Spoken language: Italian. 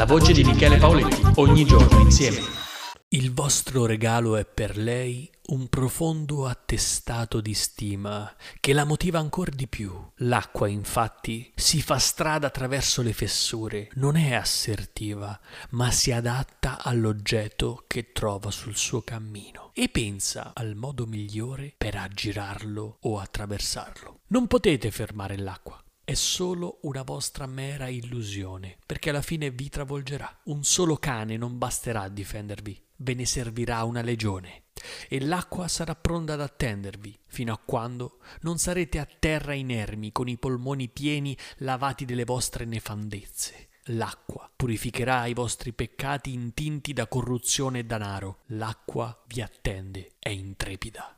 La voce di Michele Paoletti, ogni giorno insieme. Il vostro regalo è per lei un profondo attestato di stima che la motiva ancor di più. L'acqua, infatti, si fa strada attraverso le fessure, non è assertiva, ma si adatta all'oggetto che trova sul suo cammino e pensa al modo migliore per aggirarlo o attraversarlo. Non potete fermare l'acqua è solo una vostra mera illusione, perché alla fine vi travolgerà. Un solo cane non basterà a difendervi, ve ne servirà una legione, e l'acqua sarà pronta ad attendervi, fino a quando non sarete a terra inermi con i polmoni pieni lavati delle vostre nefandezze. L'acqua purificherà i vostri peccati intinti da corruzione e danaro. L'acqua vi attende, è intrepida.